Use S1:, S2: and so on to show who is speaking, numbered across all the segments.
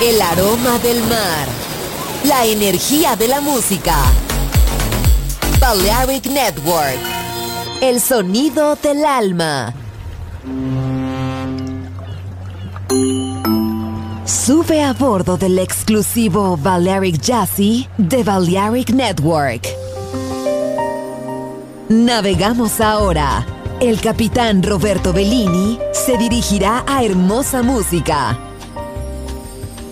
S1: El aroma del mar. La energía de la música. Balearic Network. El sonido del alma. Sube a bordo del exclusivo Balearic Jazzy de Balearic Network. Navegamos ahora. El capitán Roberto Bellini se dirigirá a hermosa música.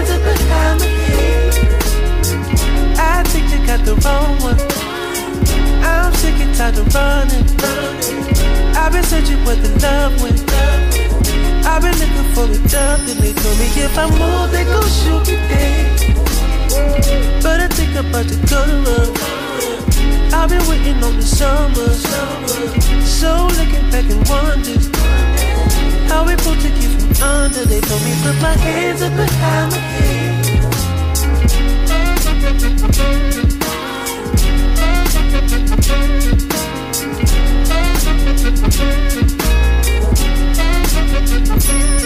S2: I think they got the wrong one. I'm sick and tired of running. I've been searching where the love went. I've been looking for a dove, and they told me if I move, they gon' shoot me dead. But I think about to go to work. I've been waiting on the summer. So looking back and wonders how we both to from under. They told me put my hands up behind my head.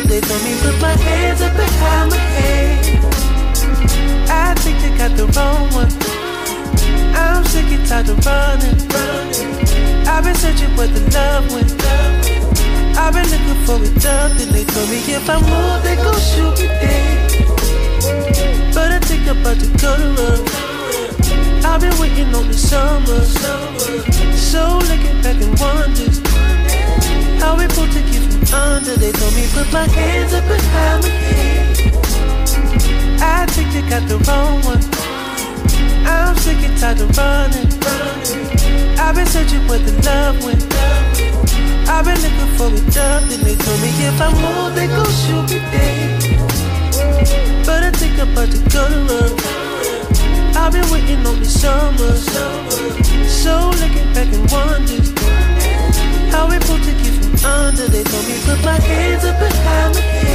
S2: They told me put my hands up behind my head. I think they got the wrong one. I'm sick and tired of running. I've been searching where the love went. I've been looking for a dove, and they told me if I move, they gon' shoot me dead. But I think I'm about to go to work. I've been waiting on the summer. So looking back and wonders how we pulled to keep from under. They told me put my hands up behind my head. I think they got the wrong one. I'm sick and tired of running. I've been searching where the love went. I've been looking for a dove, and they told me if I move, they gon' shoot me dead. But I think I'm about to go to work. I've been waiting on the summer. So looking back and wonders how we pulled to keep from under. They told me put my hands up behind my head.